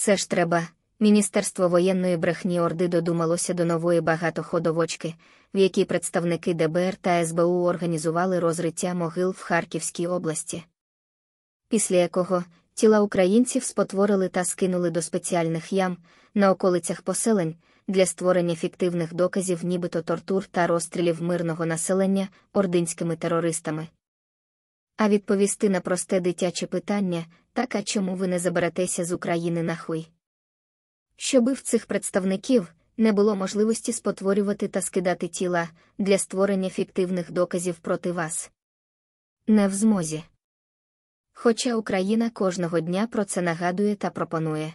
Це ж треба. Міністерство воєнної брехні Орди додумалося до нової багатоходовочки, в якій представники ДБР та СБУ організували розриття могил в Харківській області. Після якого тіла українців спотворили та скинули до спеціальних ям на околицях поселень для створення фіктивних доказів, нібито тортур та розстрілів мирного населення ординськими терористами. А відповісти на просте дитяче питання так а чому ви не заберетеся з України нахуй? Щоби в цих представників не було можливості спотворювати та скидати тіла для створення фіктивних доказів проти вас. Не в змозі. Хоча Україна кожного дня про це нагадує та пропонує.